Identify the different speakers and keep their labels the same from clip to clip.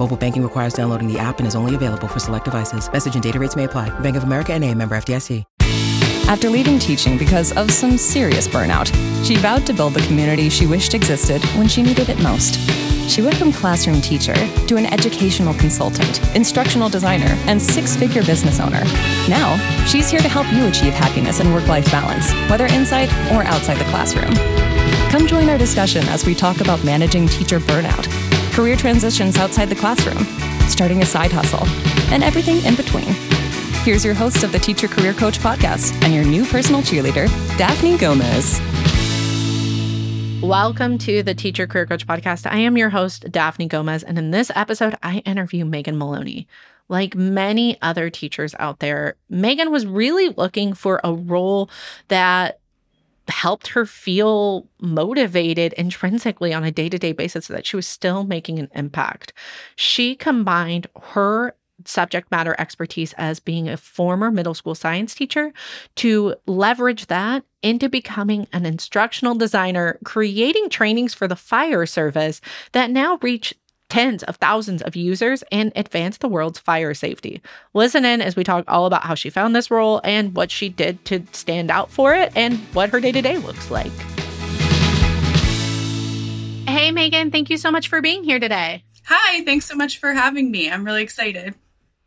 Speaker 1: Mobile banking requires downloading the app and is only available for select devices. Message and data rates may apply. Bank of America and a member FDIC.
Speaker 2: After leaving teaching because of some serious burnout, she vowed to build the community she wished existed when she needed it most. She went from classroom teacher to an educational consultant, instructional designer, and six figure business owner. Now, she's here to help you achieve happiness and work life balance, whether inside or outside the classroom. Come join our discussion as we talk about managing teacher burnout, career transitions outside the classroom, starting a side hustle, and everything in between. Here's your host of the Teacher Career Coach podcast and your new personal cheerleader, Daphne Gomez.
Speaker 3: Welcome to the Teacher Career Coach podcast. I am your host, Daphne Gomez, and in this episode, I interview Megan Maloney. Like many other teachers out there, Megan was really looking for a role that helped her feel motivated intrinsically on a day to day basis so that she was still making an impact. She combined her subject matter expertise as being a former middle school science teacher to leverage that into becoming an instructional designer, creating trainings for the fire service that now reach tens of thousands of users and advance the world's fire safety. Listen in as we talk all about how she found this role and what she did to stand out for it and what her day to day looks like. Hey, Megan, thank you so much for being here today.
Speaker 4: Hi, thanks so much for having me. I'm really excited.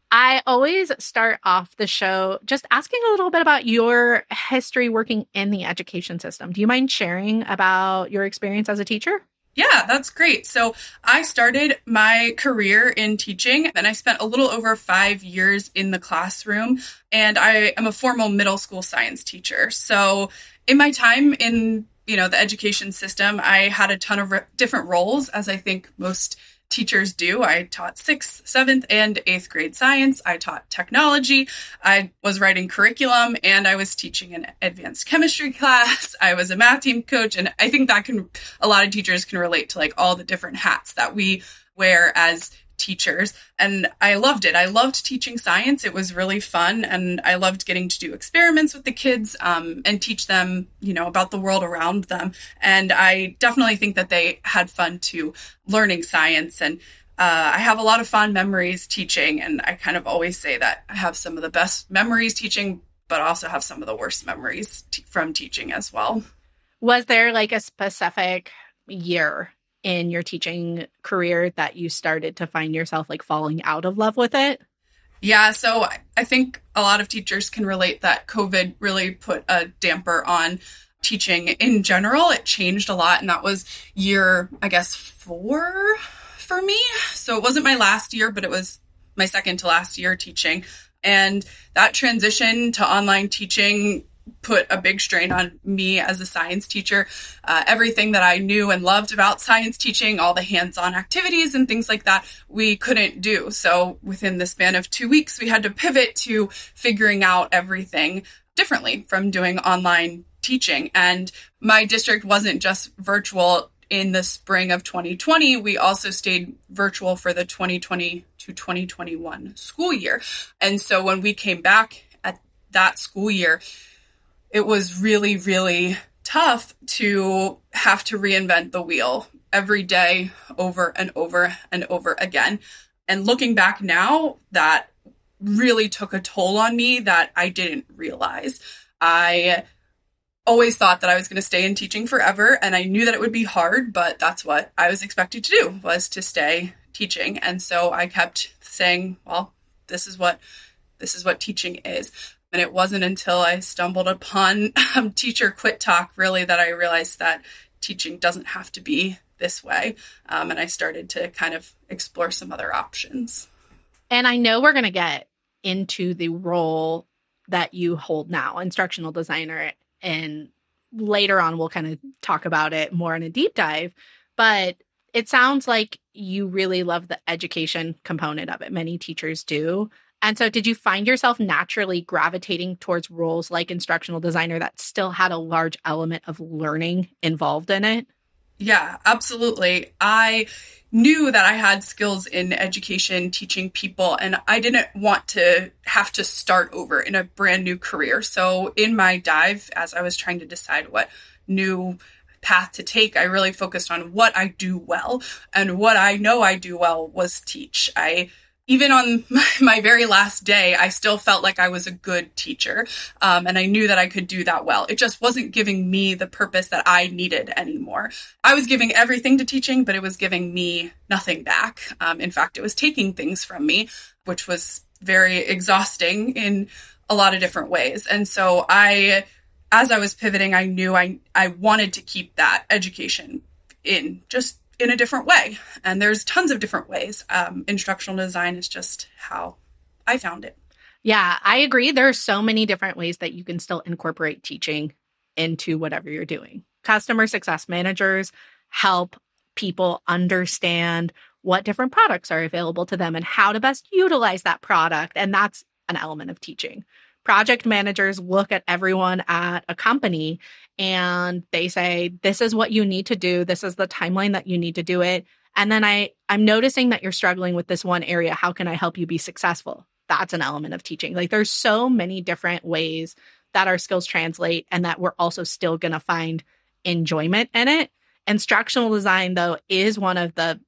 Speaker 3: I always start off the show just asking a little bit about your history working in the education system. Do you mind sharing about your experience as a teacher?
Speaker 4: Yeah, that's great. So I started my career in teaching and I spent a little over five years in the classroom and I am a formal middle school science teacher. So in my time in, you know, the education system, I had a ton of re- different roles as I think most teachers do. I taught sixth, seventh, and eighth grade science. I taught technology. I was writing curriculum and I was teaching an advanced chemistry class. I was a math team coach. And I think that can, a lot of teachers can relate to like all the different hats that we wear as teachers and I loved it. I loved teaching science. It was really fun and I loved getting to do experiments with the kids um, and teach them, you know, about the world around them. And I definitely think that they had fun too learning science and uh, I have a lot of fond memories teaching, and I kind of always say that I have some of the best memories teaching, but also have some of the worst memories t- from teaching as well.
Speaker 3: Was there like a specific year in your teaching career that you started to find yourself like falling out of love with it?
Speaker 4: Yeah, so I think a lot of teachers can relate that COVID really put a damper on teaching in general. It changed a lot, and that was year, I guess, four for me. So it wasn't my last year, but it was my second to last year teaching. And that transition to online teaching put a big strain on me as a science teacher. Uh, everything that I knew and loved about science teaching, all the hands on activities and things like that, we couldn't do. So within the span of two weeks, we had to pivot to figuring out everything differently from doing online teaching. And my district wasn't just virtual in the spring of 2020. We also stayed virtual for the 2020 to 2021 school year. And so when we came back at that school year, it was really, really tough to have to reinvent the wheel every day over and over and over again. And looking back now, that really took a toll on me that I didn't realize. I always thought that I was going to stay in teaching forever and I knew that it would be hard, but that's what I was expected to do was to stay teaching. And so I kept saying, well, this is what this is what teaching is And it wasn't until I stumbled upon um, Teacher Quit Talk really that I realized that teaching doesn't have to be this way. Um, and I started to kind of explore some other options.
Speaker 3: And I know we're going to get into the role that you hold now, instructional designer, and later on we'll kind of talk about it more in a deep dive. But it sounds like you really love the education component of it. Many teachers do. And so, did you find yourself naturally gravitating towards roles like instructional designer that still had a large element of learning involved in it?
Speaker 4: Yeah, absolutely. I knew that I had skills in education, teaching people, and I didn't want to have to start over in a brand new career. So, in my dive, as I was trying to decide what new path to take, I really focused on what I do well. And what I know I do well was teach. I even on my, very last day, I still felt like I was a good teacher. Um, and I knew that I could do that well. It just wasn't giving me the purpose that I needed anymore. I was giving everything to teaching, but it was giving me nothing back. Um, in fact, it was taking things from me, which was very exhausting in a lot of different ways. And so I, as I was pivoting, I knew I, I wanted to keep that education in just in a different way. And there's tons of different ways. Um, instructional design is just how I found it.
Speaker 3: Yeah, I agree. There are so many different ways that you can still incorporate teaching into whatever you're doing. Customer success managers help people understand what different products are available to them and how to best utilize that product. And that's an element of teaching. Project managers look at everyone at a company and they say this is what you need to do. This is the timeline that you need to do it. And then i i'm noticing that you're struggling with this one area. How can i help you be successful? That's an element of teaching. Like there's so many different ways that our skills translate and that we're also still going to find enjoyment in it. Instructional design though is one of the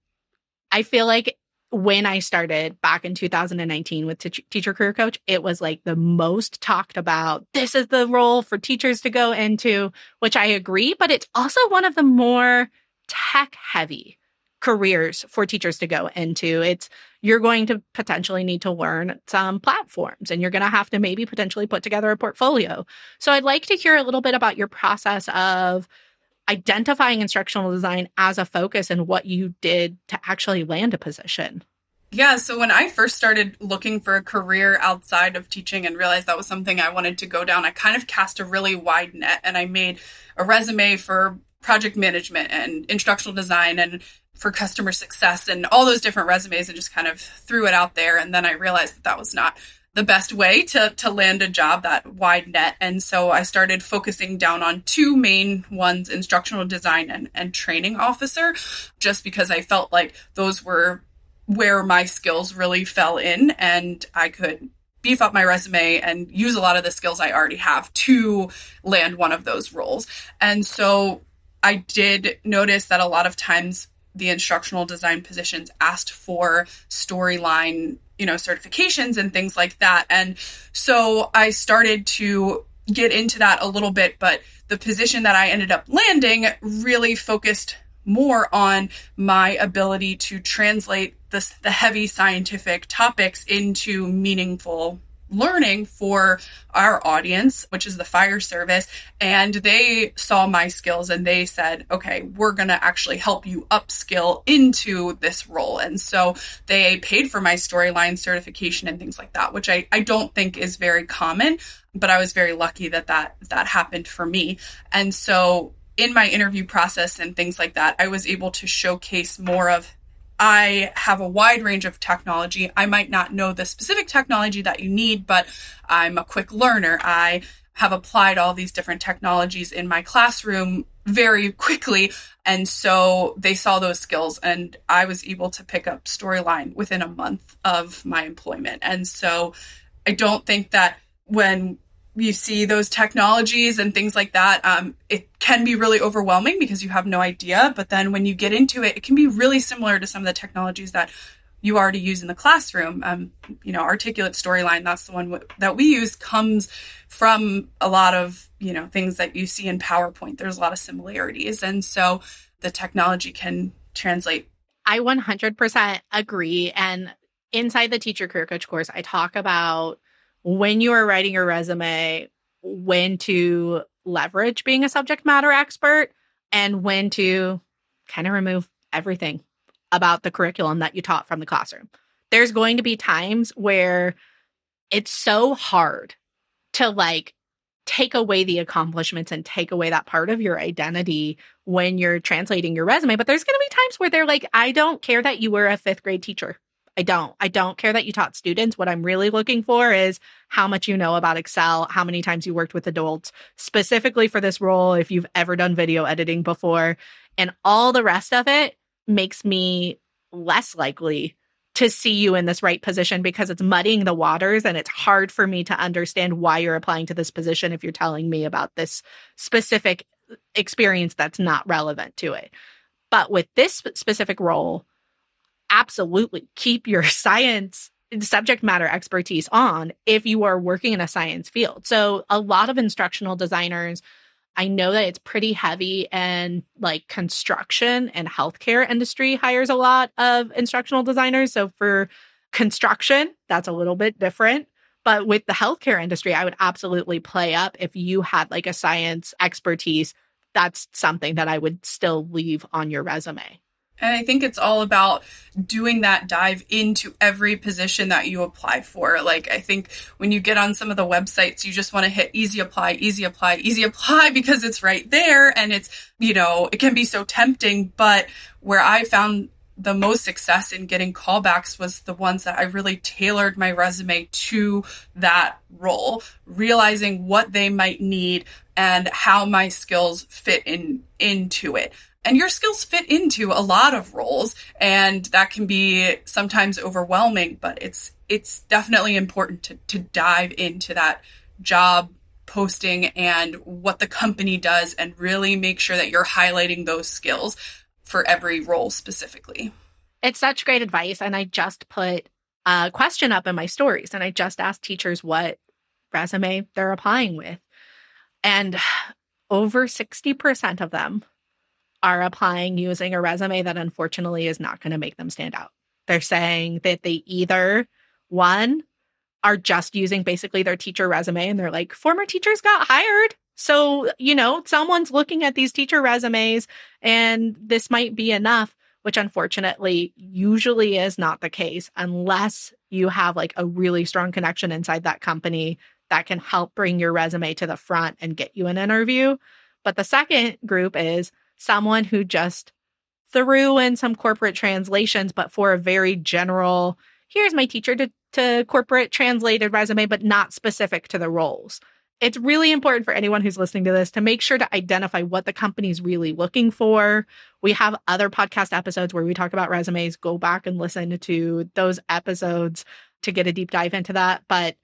Speaker 3: i feel like when I started back in 2019 with t- Teacher Career Coach, it was like the most talked about. This is the role for teachers to go into, which I agree, but it's also one of the more tech heavy careers for teachers to go into. It's you're going to potentially need to learn some platforms and you're going to have to maybe potentially put together a portfolio. So I'd like to hear a little bit about your process of identifying instructional design as a focus and what you did to actually land a position.
Speaker 4: Yeah, so when I first started looking for a career outside of teaching and realized that was something I wanted to go down, I kind of cast a really wide net and I made a resume for project management and instructional design and for customer success and all those different resumes and just kind of threw it out there. And then I realized that that was not the best way to to land a job that wide net. And so i started focusing down on two main ones instructional design and, and training officer just because i felt like those were where my skills really fell in and i could beef up my resume and use a lot of the skills i already have to land one of those roles. And so i did notice that a lot of times the instructional design positions asked for storyline you know certifications and things like that. And so i started to get into that a little bit but the position that i ended up landing really focused more on my ability to translate this, the heavy scientific topics into meaningful learning for our audience, which is the fire service. And they saw my skills and they said, okay, we're going to actually help you upskill into this role. And so they paid for my storyline certification and things like that, which I, I don't think is very common, but I was very lucky that that, that happened for me. And so in my interview process and things like that, I was able to showcase more of I have a wide range of technology. I might not know the specific technology that you need, but I'm a quick learner. I have applied all these different technologies in my classroom very quickly. And so they saw those skills, and I was able to pick up Storyline within a month of my employment. And so I don't think that when you see those technologies and things like that, um, it can be really overwhelming because you have no idea. But then when you get into it, it can be really similar to some of the technologies that you already use in the classroom. Um, you know, articulate storyline, that's the one w- that we use, comes from a lot of, you know, things that you see in PowerPoint. There's a lot of similarities. And so the technology can translate.
Speaker 3: I 100% agree. And inside the teacher career coach course, I talk about when you are writing your resume, when to leverage being a subject matter expert and when to kind of remove everything about the curriculum that you taught from the classroom. There's going to be times where it's so hard to like take away the accomplishments and take away that part of your identity when you're translating your resume. But there's going to be times where they're like, I don't care that you were a fifth grade teacher. I don't. I don't care that you taught students. What I'm really looking for is how much you know about Excel, how many times you worked with adults, specifically for this role, if you've ever done video editing before. And all the rest of it makes me less likely to see you in this right position because it's muddying the waters and it's hard for me to understand why you're applying to this position if you're telling me about this specific experience that's not relevant to it. But with this specific role, absolutely keep your science subject matter expertise on if you are working in a science field. So a lot of instructional designers I know that it's pretty heavy and like construction and healthcare industry hires a lot of instructional designers. So for construction, that's a little bit different. But with the healthcare industry, I would absolutely play up if you had like a science expertise. That's something that I would still leave on your resume.
Speaker 4: And I think it's all about doing that dive into every position that you apply for. Like, I think when you get on some of the websites, you just want to hit easy apply, easy apply, easy apply because it's right there. And it's, you know, it can be so tempting. But where I found the most success in getting callbacks was the ones that I really tailored my resume to that role, realizing what they might need and how my skills fit in into it and your skills fit into a lot of roles and that can be sometimes overwhelming but it's it's definitely important to, to dive into that job posting and what the company does and really make sure that you're highlighting those skills for every role specifically.
Speaker 3: It's such great advice and i just put a question up in my stories and i just asked teachers what resume they're applying with and over 60% of them are applying using a resume that unfortunately is not going to make them stand out. They're saying that they either, one, are just using basically their teacher resume and they're like, former teachers got hired. So, you know, someone's looking at these teacher resumes and this might be enough, which unfortunately usually is not the case unless you have like a really strong connection inside that company that can help bring your resume to the front and get you an interview. But the second group is someone who just threw in some corporate translations, but for a very general, here's my teacher to, to corporate translated resume, but not specific to the roles. It's really important for anyone who's listening to this to make sure to identify what the company's really looking for. We have other podcast episodes where we talk about resumes. Go back and listen to those episodes to get a deep dive into that. But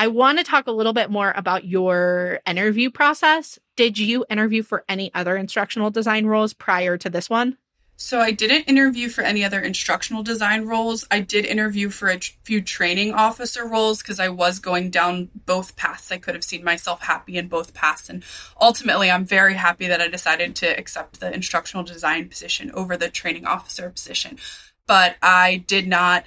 Speaker 3: I want to talk a little bit more about your interview process. Did you interview for any other instructional design roles prior to this one?
Speaker 4: So I didn't interview for any other instructional design roles. I did interview for a few training officer roles because I was going down both paths. I could have seen myself happy in both paths. And ultimately, I'm very happy that I decided to accept the instructional design position over the training officer position. But I did not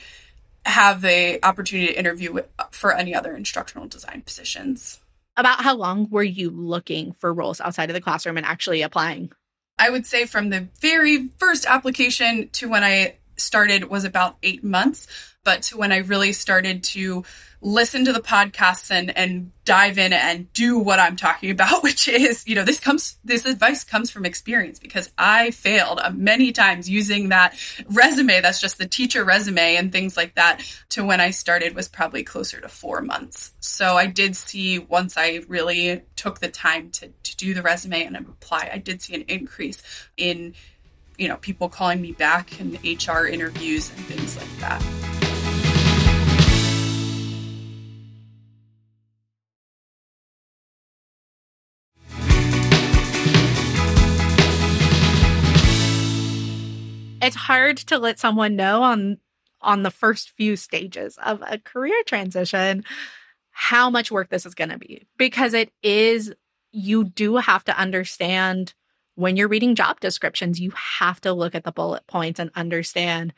Speaker 4: have the opportunity to interview for any other instructional design positions.
Speaker 3: About how long were you looking for roles outside of the classroom and actually applying?
Speaker 4: I would say from the very first application to when I started was about eight months, but to when I really started to listen to the podcasts and and dive in and do what I'm talking about, which is, you know, this comes this advice comes from experience because I failed many times using that resume that's just the teacher resume and things like that to when I started was probably closer to 4 months. So I did see once I really took the time to to do the resume and apply, I did see an increase in you know, people calling me back in HR interviews and things like that.
Speaker 3: It's hard to let someone know on on the first few stages of a career transition how much work this is going to be. Because it is you do have to understand when you're reading job descriptions you have to look at the bullet points and understand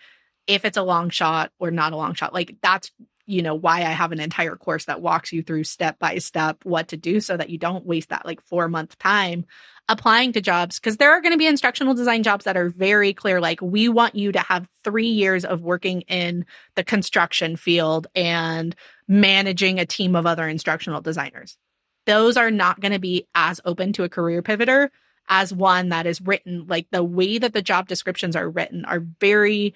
Speaker 3: if it's a long shot or not a long shot. Like that's you know, why I have an entire course that walks you through step by step what to do so that you don't waste that like four month time applying to jobs. Cause there are going to be instructional design jobs that are very clear. Like, we want you to have three years of working in the construction field and managing a team of other instructional designers. Those are not going to be as open to a career pivoter as one that is written like the way that the job descriptions are written are very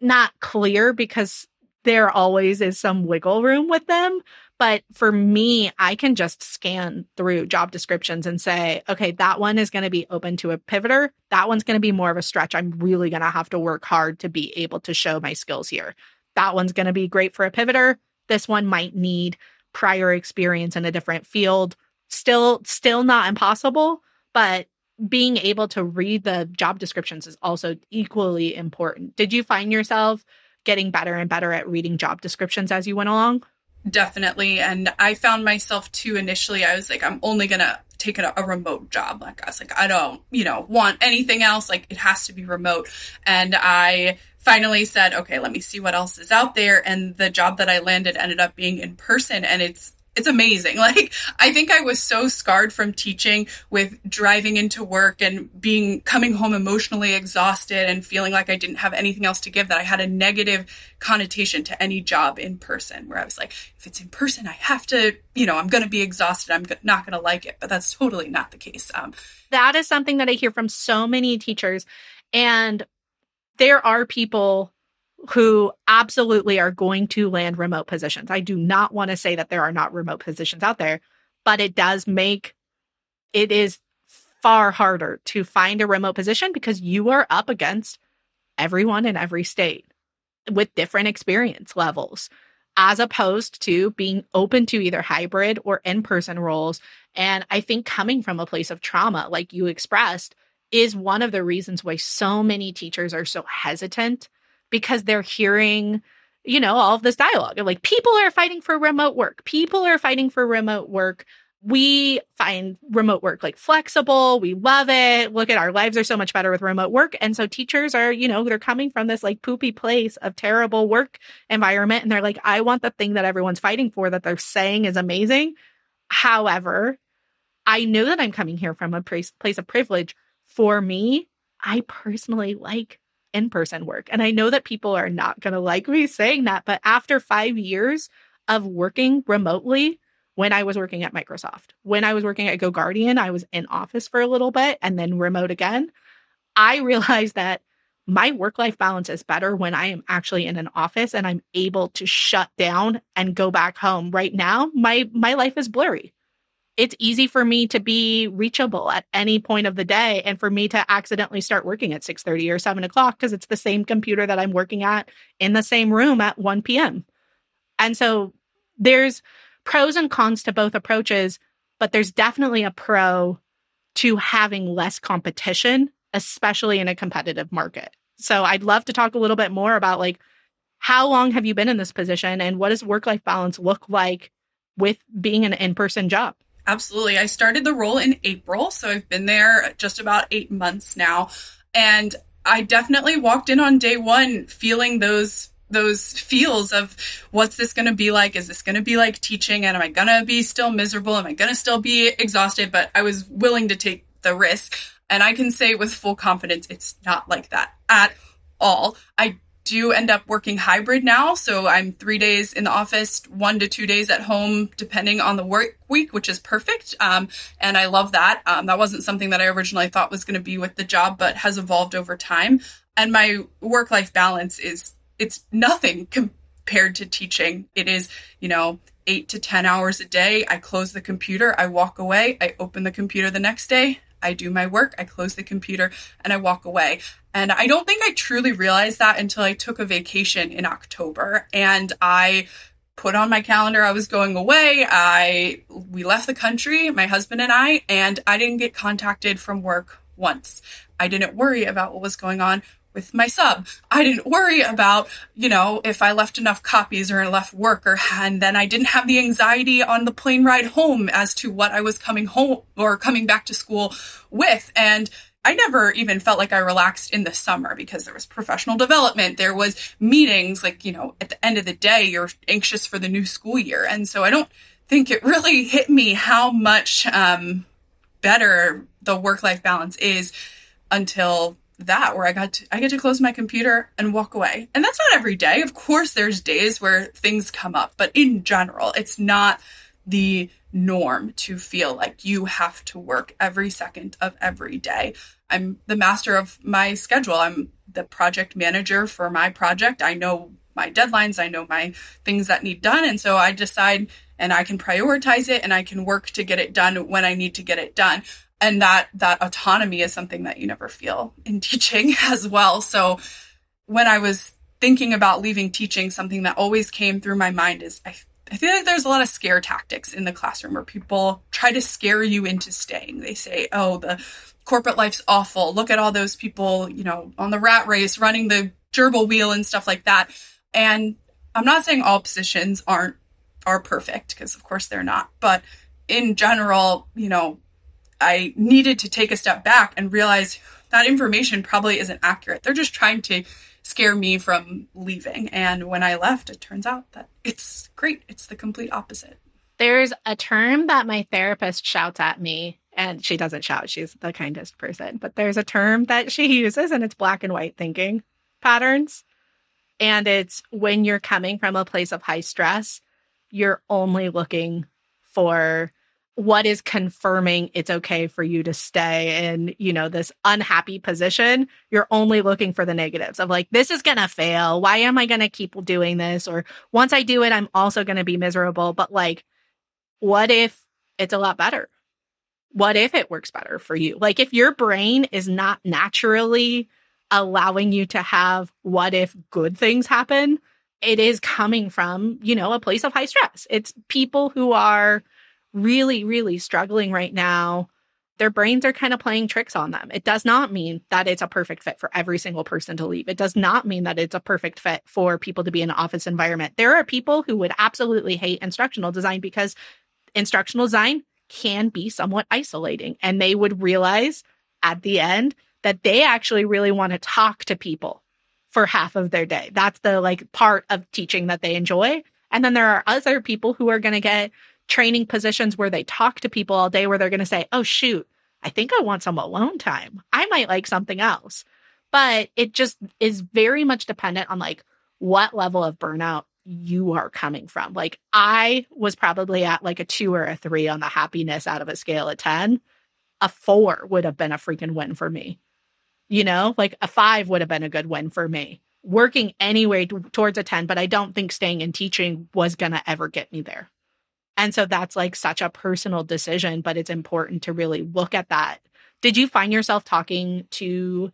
Speaker 3: not clear because there always is some wiggle room with them. But for me, I can just scan through job descriptions and say, okay, that one is going to be open to a pivoter. That one's going to be more of a stretch. I'm really going to have to work hard to be able to show my skills here. That one's going to be great for a pivoter. This one might need prior experience in a different field. Still, still not impossible, but being able to read the job descriptions is also equally important. Did you find yourself getting better and better at reading job descriptions as you went along?
Speaker 4: Definitely. And I found myself too initially, I was like, I'm only going to take a, a, remote job. Like, I was like, I don't, you know, want anything else. Like, it has to be remote. And I finally said, okay, let me see what else is out there. And the job that I landed ended up being in person. And it's it's amazing. Like, I think I was so scarred from teaching with driving into work and being coming home emotionally exhausted and feeling like I didn't have anything else to give that I had a negative connotation to any job in person where I was like, if it's in person, I have to, you know, I'm going to be exhausted. I'm not going to like it. But that's totally not the case. Um,
Speaker 3: that is something that I hear from so many teachers. And there are people who absolutely are going to land remote positions. I do not want to say that there are not remote positions out there, but it does make it is far harder to find a remote position because you are up against everyone in every state with different experience levels as opposed to being open to either hybrid or in-person roles and i think coming from a place of trauma like you expressed is one of the reasons why so many teachers are so hesitant because they're hearing you know all of this dialogue like people are fighting for remote work. People are fighting for remote work. We find remote work like flexible. We love it. Look at our lives are so much better with remote work. And so teachers are you know they're coming from this like poopy place of terrible work environment. And they're like i want the thing that everyone's fighting for that they're saying is amazing. However i know that i'm coming here from a place, place of privilege. For me i personally like in person work. And I know that people are not going to like me saying that, but after five years of working remotely, when I was working at Microsoft, when I was working at GoGuardian, I was in office for a little bit and then remote again. I realized that my work life balance is better when I am actually in an office and I'm able to shut down and go back home. Right now, my my life is blurry it's easy for me to be reachable at any point of the day and for me to accidentally start working at 6.30 or 7 o'clock because it's the same computer that i'm working at in the same room at 1 p.m and so there's pros and cons to both approaches but there's definitely a pro to having less competition especially in a competitive market. So i'd love to talk a little bit more about like how long have you been in this position and what does work life balance look like with being an in-person job
Speaker 4: Absolutely. I started the role in April, so I've been there just about eight months now. And I definitely walked in on day one feeling those those feels of what's this going to be like? Is this going to be like teaching? And am i going to be still miserable? Am i going to still be exhausted? But i was willing to take the risk. And i can say with full confidence it's not like that at all. I do end up working hybrid now. So I'm three days in the office, one to two days at home, depending on the work week, which is perfect. Um, and I love that. Um, that wasn't something that I originally thought was going to be with the job, but has evolved over time. And my work life balance is, it's nothing compared to teaching. It is, you know, eight to 10 hours a day. I close the computer, I walk away, I open the computer the next day, I do my work, I close the computer, and I walk away. And I don't think I truly realized that until I took a vacation in October and I put on my calendar I was going away. I we left the country, my husband and I, and I didn't get contacted from work once. I didn't worry about what was going on with my sub. I didn't worry about, you know, if I left enough copies or left work or and then I didn't have the anxiety on the plane ride home as to what I was coming home or coming back to school with. And I never even felt like I relaxed in the summer because there was professional development. There was meetings like, you know, at the end of the day, you're anxious for the new school year. And so I don't think it really hit me how much um, better the work life balance is until that where I got to I get to close my computer and walk away. And that's not every day. Of course there's days where things come up, but in general, it's not the norm to feel like you have to work every second of every day. I'm the master of my schedule. I'm the project manager for my project. I know my deadlines, I know my things that need done, and so I decide and I can prioritize it and I can work to get it done when I need to get it done. And that that autonomy is something that you never feel in teaching as well. So when I was thinking about leaving teaching, something that always came through my mind is I I feel like there's a lot of scare tactics in the classroom where people try to scare you into staying. They say, oh, the corporate life's awful. Look at all those people, you know, on the rat race, running the gerbil wheel and stuff like that. And I'm not saying all positions aren't are perfect because of course they're not, but in general, you know, I needed to take a step back and realize that information probably isn't accurate. They're just trying to scare me from leaving. And when I left, it turns out that it's great. It's the complete opposite.
Speaker 3: There's a term that my therapist shouts at me, and she doesn't shout, she's the kindest person, but there's a term that she uses, and it's black and white thinking patterns. And it's when you're coming from a place of high stress, you're only looking for what is confirming it's okay for you to stay in, you know, this unhappy position, you're only looking for the negatives of like, this is going to fail. Why am I going to keep doing this? Or once I do it, I'm also going to be miserable. But like, what if it's a lot better? What if it works better for you? Like, if your brain is not naturally allowing you to have what if good things happen, it is coming from, you know, a place of high stress. It's people who are really, really struggling right now, their brains are kind of playing tricks on them. It does not mean that it's a perfect fit for every single person to leave. It does not mean that it's a perfect fit for people to be in an office environment. There are people who would absolutely hate instructional design because instructional design can be somewhat isolating. And they would realize at the end that they actually really want to talk to people for half of their day. That's the like part of teaching that they enjoy. And then there are other people who are going to get training positions where they talk to people all day where they're going to say, oh, shoot, I think I want some alone time. I might like something else. But it just is very much dependent on like what level of burnout you are coming from. Like I was probably at like a two or a three on the happiness out of a scale of 10. A four would have been a freaking win for me. You know, like a five would have been a good win for me. Working anyway t- towards a 10, but I don't think staying in teaching was going to ever get me there. And so that's like such a personal decision, but it's important to really look at that. Did you find yourself talking to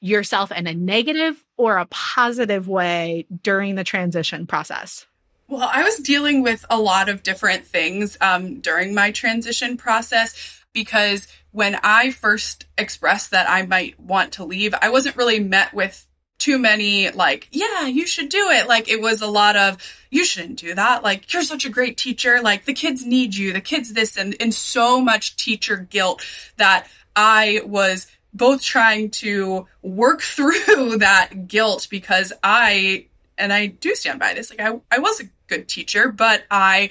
Speaker 3: yourself in a negative or a positive way during the transition process?
Speaker 4: Well, I was dealing with a lot of different things um, during my transition process because when I first expressed that I might want to leave, I wasn't really met with too many like yeah you should do it. Like it was a lot of you shouldn't do that. Like you're such a great teacher. Like the kids need you. The kids this and and so much teacher guilt that i was both trying to work through that guilt because i and i do stand by this like i, I was a good teacher but i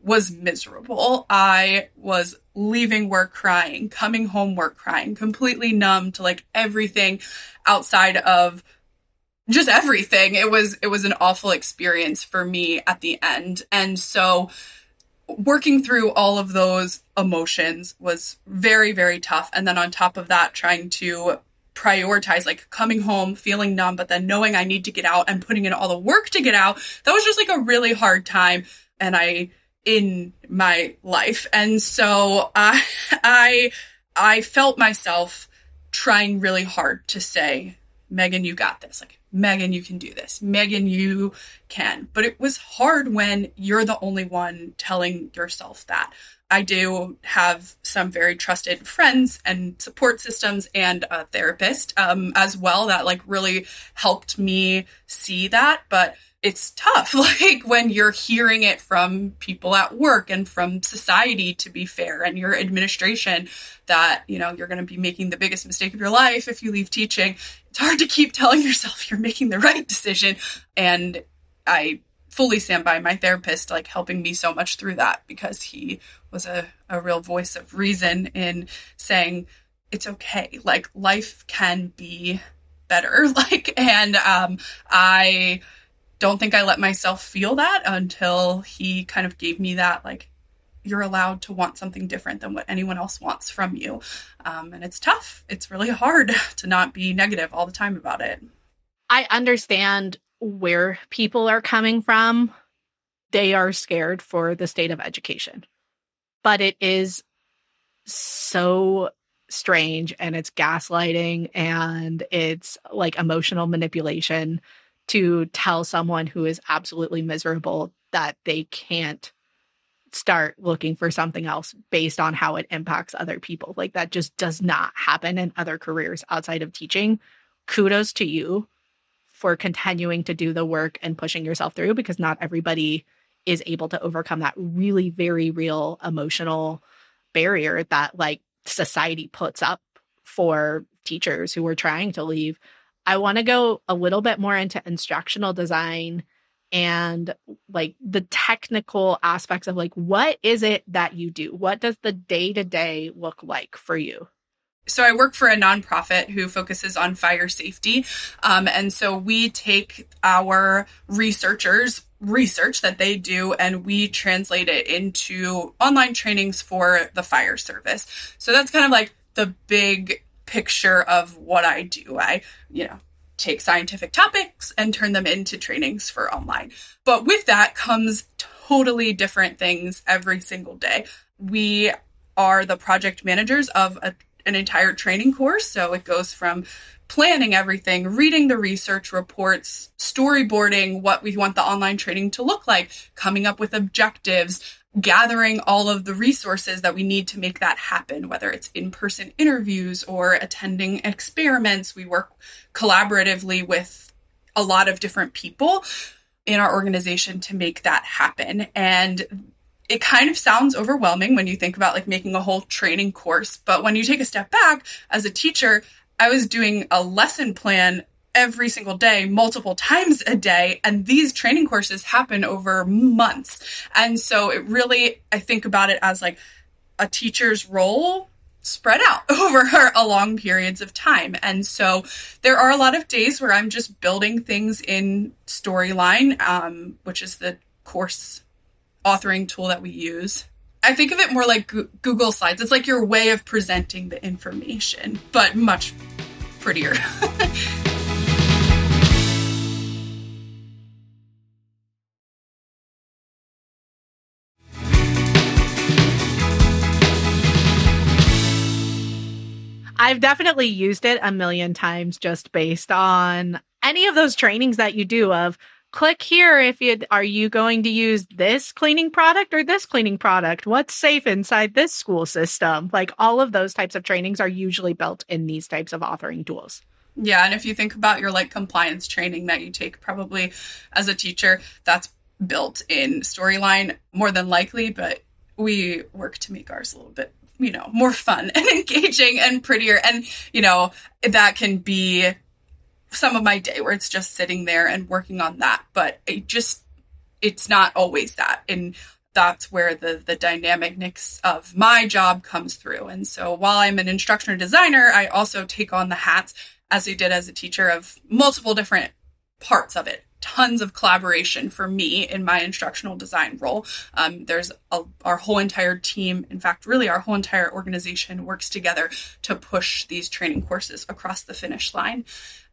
Speaker 4: was miserable. I was leaving work crying coming home work crying completely numb to like everything outside of just everything. It was it was an awful experience for me at the end. And so working through all of those emotions was very very tough and then on top of that trying to prioritize like coming home feeling numb but then knowing I need to get out and putting in all the work to get out that was just like a really hard time and I in my life and so I I I felt myself trying really hard to say Megan you got this like Megan, you can do this. Megan, you can. But it was hard when you're the only one telling yourself that. I do have some very trusted friends and support systems and a therapist um, as well that like really helped me see that. But it's tough like when you're hearing it from people at work and from society to be fair and your administration that you know you're going to be making the biggest mistake of your life if you leave teaching. It's hard to keep telling yourself you're making the right decision and i fully stand by my therapist like helping me so much through that because he was a, a real voice of reason in saying it's okay. Like life can be better. Like and um i don't think I let myself feel that until he kind of gave me that, like, you're allowed to want something different than what anyone else wants from you. Um, and it's tough. It's really hard to not be negative all the time about it.
Speaker 3: I understand where people are coming from. They are scared for the state of education, but it is so strange and it's gaslighting and it's like emotional manipulation to tell someone who is absolutely miserable that they can't start looking for something else based on how it impacts other people. Like that just does not happen in other careers outside of teaching. Kudos to you for continuing to do the work and pushing yourself through because not everybody is able to overcome that really very real emotional barrier that like society puts up for teachers who are trying to leave I want to go a little bit more into instructional design and like the technical aspects of like what is it that you do? What does the day to day look like for you?
Speaker 4: So I work for a nonprofit who focuses on fire safety, um, and so we take our researchers research that they do and we translate it into online trainings for the fire service. So that's kind of like the big picture of what I do. I, you know, take scientific topics and turn them into trainings for online. But with that comes totally different things every single day. We are the project managers of a, an entire training course. So it goes from planning everything, reading the research reports, storyboarding what we want the online training to look like, coming up with objectives, gathering all of the resources that we need to make that happen, whether it's in person interviews or attending experiments. We work collaboratively with a lot of different people in our organization to make that happen. And it kind of sounds overwhelming when you think about like making a whole training course. But when you take a step back as a teacher, I was doing a lesson plan every single day, multiple times a day. And these training courses happen over months. And so it really, I think about it as like a teacher's role spread out over a long periods of time. And so there are a lot of days where I'm just building things in Storyline, um, which is the course authoring tool that we use. I think of it more like Google Slides. It's like your way of presenting the information, but much prettier.
Speaker 3: I've definitely used it a million times just based on any of those trainings that you do of click here if you are you going to use this cleaning product or this cleaning product? What's safe inside this school system? Like all of those types of trainings are usually built in these types of authoring tools.
Speaker 4: Yeah and if you think about your like compliance training that you take probably as a teacher that's built in storyline more than likely but we work to make ours a little bit you know, more fun and engaging and prettier. And, you know, that can be some of my day where it's just sitting there and working on that. But it just, it's not always that. And that's where the the dynamicness of my job comes through. And so while I'm an instructional designer, I also take on the hats as I did as a teacher of multiple different parts of it tons of collaboration for me in my instructional design role. Um, there's a, our whole entire team, in fact, really our whole entire organization works together to push these training courses across the finish line.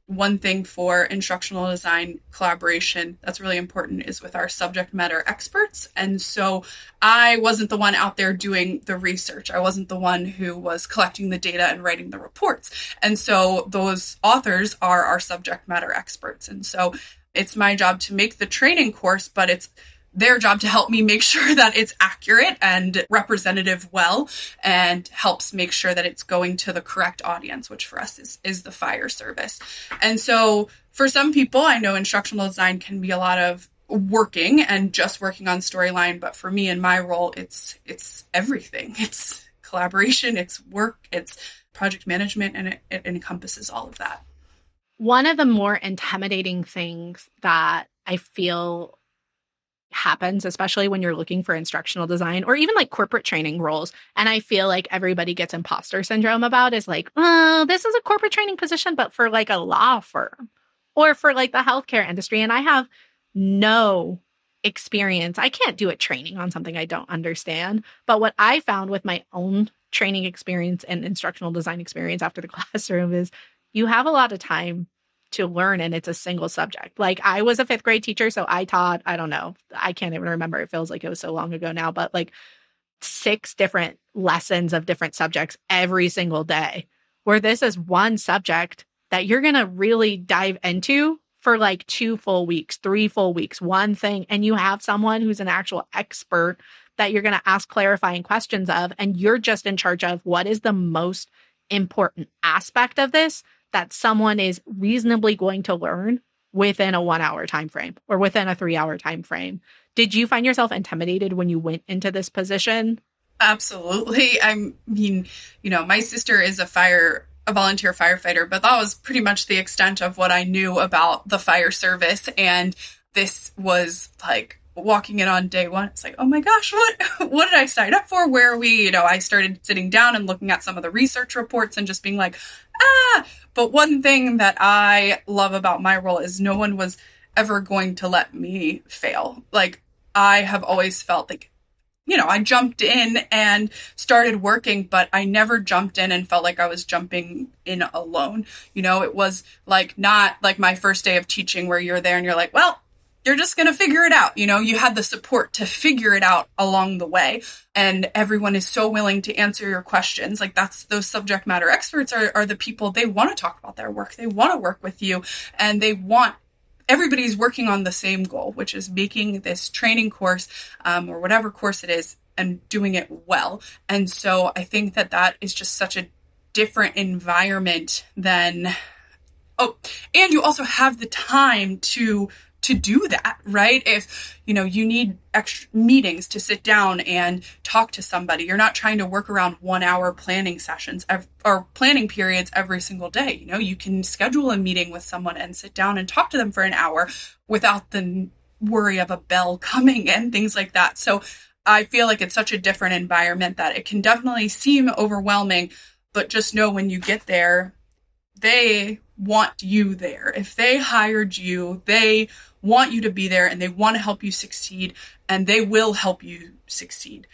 Speaker 4: One thing for instructional design collaboration that's really important is with our subject matter experts. And so I wasn't the one out there doing the research. I wasn't the one who was collecting the data and writing the reports. And so those authors are our subject matter experts. And so it's my job to make the training course, but it's their job to help me make sure that it's accurate and representative well and helps make sure that it's going to the correct audience which for us is is the fire service. And so for some people i know instructional design can be a lot of working and just working on storyline but for me in my role it's it's everything. It's collaboration it's work it's project management and it, it encompasses all of that
Speaker 3: one of the more intimidating things that i feel happens, especially when you're looking for instructional design or even like corporate training roles. And I feel like everybody gets imposter syndrome about is like, oh, this is a corporate training position, but for like a law firm or for like the healthcare industry. And I have no experience. I can't do a training on something I don't understand. But what I found with my own training experience and instructional design experience after the classroom is you have a lot of time to learn and it's a single subject. Like I was a fifth grade teacher, so I taught, I don't know, I can't even remember. It feels like it was so long ago now, but like six different lessons of different subjects every single day, where this is one subject that you're going to really dive into for like two full weeks, three full weeks, one thing. And you have someone who's an actual expert that you're going to ask clarifying questions of. And you're just in charge of what is the most important aspect of this that someone is reasonably going to learn within a one hour time frame or within a three hour time frame. Did you find yourself intimidated when you went into this position?
Speaker 4: Absolutely. I mean, you know, my sister is a fire a volunteer firefighter, but that was pretty much the extent of what I knew about the fire service and this was like walking in on day one, it's like, oh my gosh, what what did I sign up for? Where are we? You know, I started sitting down and looking at some of the research reports and just being like, ah. But one thing that I love about my role is no one was ever going to let me fail. Like I have always felt like you know, I jumped in and started working, but I never jumped in and felt like I was jumping in alone. You know, it was like not like my first day of teaching where you're there and you're like, well, you're just going to figure it out. You know, you had the support to figure it out along the way. And everyone is so willing to answer your questions. Like that's those subject matter experts are, are the people they want to talk about their work. They want to work with you and they want everybody's working on the same goal, which is making this training course um, or whatever course it is and doing it well. And so I think that that is just such a different environment than oh and you also have the time to to do that, right? If, you know, you need extra meetings to sit down and talk to somebody, you're not trying to work around one hour planning sessions ev- or planning periods every single day. You know, you can schedule a meeting with someone and sit down and talk to them for an hour without the worry of a bell coming and things like that. So I feel like it's such a different environment that it can definitely seem overwhelming, but just know when you get there, they want you there. If they hired you, they want you to be there and they want to help you succeed and they will help you succeed.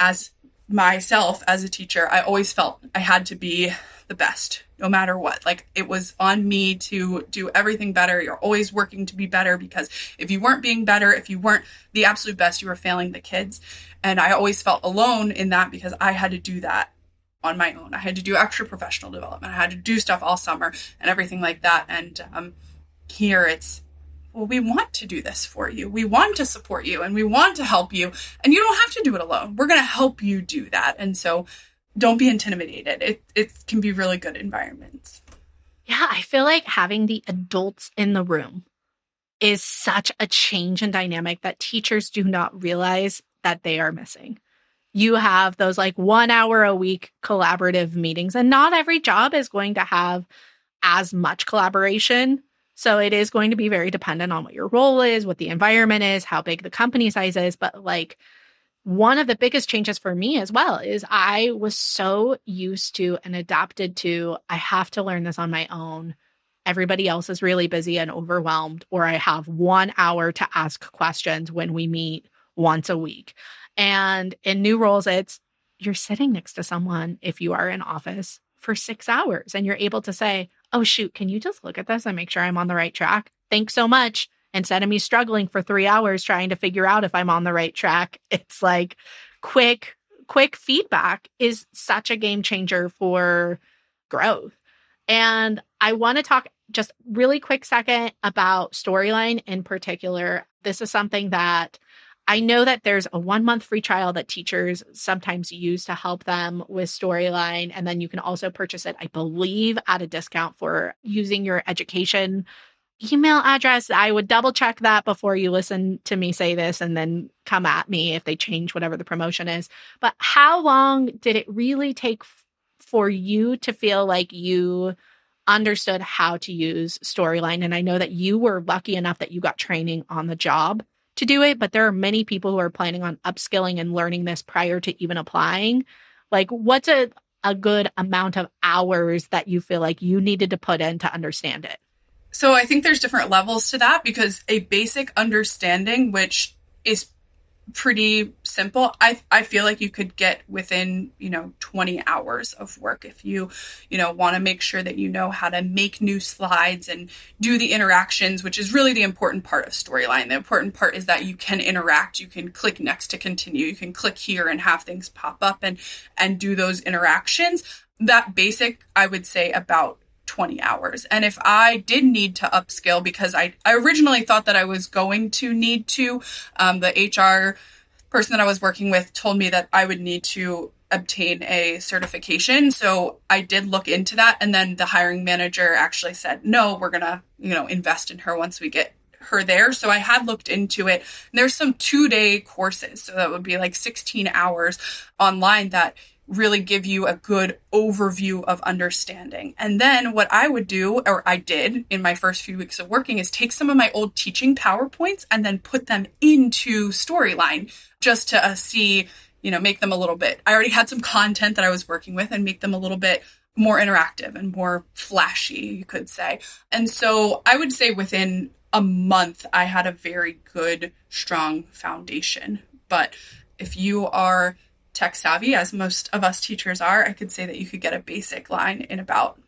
Speaker 4: As myself, as a teacher, I always felt I had to be the best no matter what. Like it was on me to do everything better. You're always working to be better because if you weren't being better, if you weren't the absolute best, you were failing the kids. And I always felt alone in that because I had to do that on my own. I had to do extra professional development. I had to do stuff all summer and everything like that. And um, here it's, well, we want to do this for you. We want to support you and we want to help you. And you don't have to do it alone. We're going to help you do that. And so don't be intimidated. It, it can be really good environments.
Speaker 3: Yeah, I feel like having the adults in the room is such a change in dynamic that teachers do not realize that they are missing you have those like one hour a week collaborative meetings, and not every job is going to have as much collaboration. So it is going to be very dependent on what your role is, what the environment is, how big the company size is. But like one of the biggest changes for me as well is I was so used to and adapted to, I have to learn this on my own. Everybody else is really busy and overwhelmed, or I have one hour to ask questions when we meet once a week. And in new roles, it's you're sitting next to someone if you are in office for six hours and you're able to say, Oh, shoot, can you just look at this and make sure I'm on the right track? Thanks so much. Instead of me struggling for three hours trying to figure out if I'm on the right track, it's like quick, quick feedback is such a game changer for growth. And I want to talk just really quick second about storyline in particular this is something that I know that there's a one month free trial that teachers sometimes use to help them with Storyline. And then you can also purchase it, I believe, at a discount for using your education email address. I would double check that before you listen to me say this and then come at me if they change whatever the promotion is. But how long did it really take f- for you to feel like you understood how to use Storyline? And I know that you were lucky enough that you got training on the job to do it, but there are many people who are planning on upskilling and learning this prior to even applying. Like, what's a, a good amount of hours that you feel like you needed to put in to understand it?
Speaker 4: So I think there's different levels to that because a basic understanding, which is pretty simple. I I feel like you could get within, you know, 20 hours of work if you, you know, want to make sure that you know how to make new slides and do the interactions, which is really the important part of storyline. The important part is that you can interact, you can click next to continue, you can click here and have things pop up and and do those interactions. That basic, I would say about 20 hours. And if I did need to upskill, because I, I originally thought that I was going to need to, um, the HR person that I was working with told me that I would need to obtain a certification. So I did look into that. And then the hiring manager actually said, no, we're going to, you know, invest in her once we get her there. So I had looked into it. And there's some two day courses. So that would be like 16 hours online that really give you a good overview of understanding. And then what I would do, or I did in my first few weeks of working, is take some of my old teaching PowerPoints and then put them into Storyline just to uh, see, you know, make them a little bit. I already had some content that I was working with and make them a little bit more interactive and more flashy, you could say. And so I would say within a month, I had a very good, strong foundation. But if you are tech savvy, as most of us teachers are, I could say that you could get a basic line in about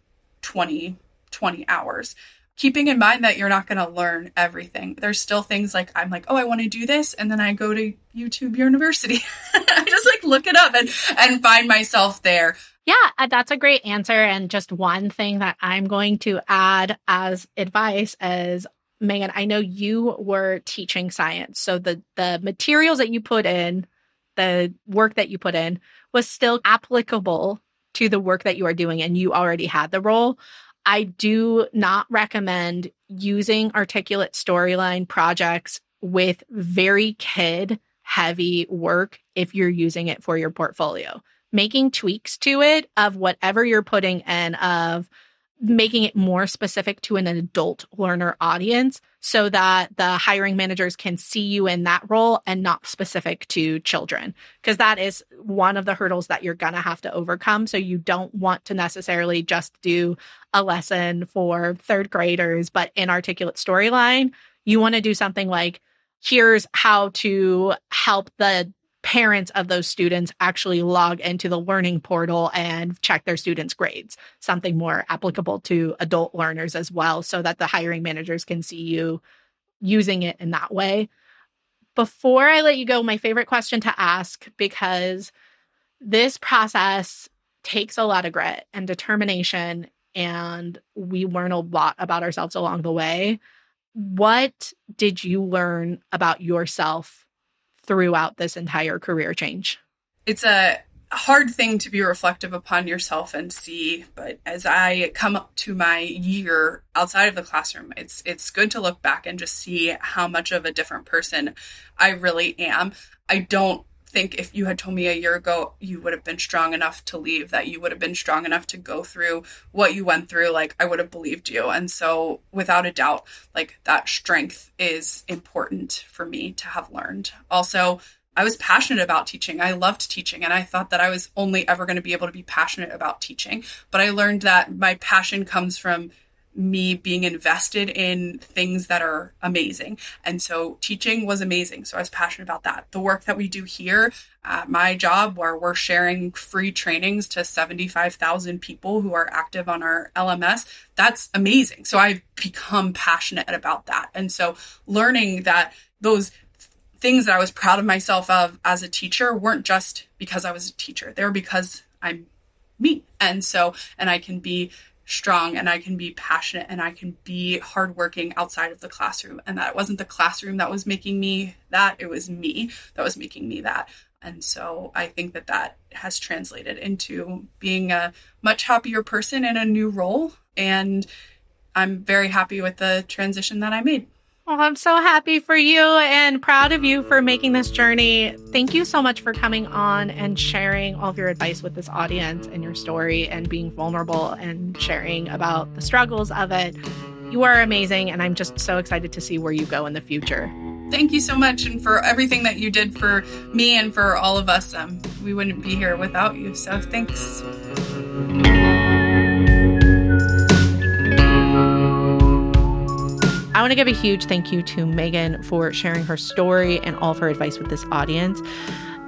Speaker 4: 20, 20 hours. Keeping in mind that you're not going to learn everything. There's still things like I'm like, oh, I want to do this, and then I go to YouTube University. I just like look it up and and find myself there.
Speaker 3: Yeah, uh, that's a great answer. And just one thing that I'm going to add as advice is Megan, I know you were teaching science. So the the materials that you put in the work that you put in was still applicable to the work that you are doing and you already had the role. I do not recommend using articulate storyline projects with very kid heavy work if you're using it for your portfolio. Making tweaks to it of whatever you're putting in of making it more specific to an adult learner audience so that the hiring managers can see you in that role and not specific to children. Because that is one of the hurdles that you're going to have to overcome. So you don't want to necessarily just do a lesson for third graders but in articulate storyline. You want to do something like here's how to help the parents of those students actually log into the learning portal and check their students' grades, something more applicable to adult learners as well, so that the hiring managers can see you using it in that way. Before I let you go, my favorite question to ask, because this process takes a lot of grit and determination, and we learn a lot about ourselves along the way. What did you learn about yourself throughout this entire career change?
Speaker 4: It's a hard thing to be reflective upon yourself and see but as i come up to my year outside of the classroom it's it's good to look back and just see how much of a different person i really am i don't think if you had told me a year ago you would have been strong enough to leave that you would have been strong enough to go through what you went through like i would have believed you and so without a doubt like that strength is important for me to have learned also I was passionate about teaching. I loved teaching and I thought that I was only ever going to be able to be passionate about teaching. But I learned that my passion comes from me being invested in things that are amazing. And so teaching was amazing. So I was passionate about that. The work that we do here at my job, where we're sharing free trainings to 75,000 people who are active on our LMS, that's amazing. So I've become passionate about that. And so learning that those things that I was proud of myself of as a teacher weren't just because I was a teacher. They were because I'm me. And so, and I can be strong and I can be passionate and I can be hardworking outside of the classroom. And that it wasn't the classroom that was making me that, it was me that was making me that. And so I think that that has translated into being a much happier person in a new role. And I'm very happy with the transition that I made.
Speaker 3: Oh, I'm so happy for you and proud of you for making this journey. Thank you so much for coming on and sharing all of your advice with this audience and your story and being vulnerable and sharing about the struggles of it. You are amazing, and I'm just so excited to see where you go in the future.
Speaker 4: Thank you so much, and for everything that you did for me and for all of us. Um, we wouldn't be here without you, so thanks.
Speaker 3: I want to give a huge thank you to Megan for sharing her story and all of her advice with this audience.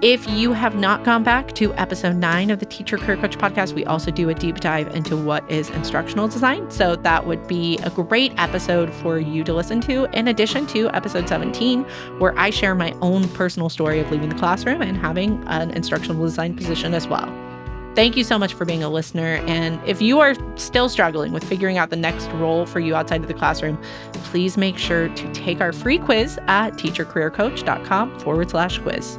Speaker 3: If you have not gone back to episode nine of the Teacher Career Coach podcast, we also do a deep dive into what is instructional design. So that would be a great episode for you to listen to, in addition to episode 17, where I share my own personal story of leaving the classroom and having an instructional design position as well. Thank you so much for being a listener. And if you are still struggling with figuring out the next role for you outside of the classroom, please make sure to take our free quiz at teachercareercoach.com forward slash quiz.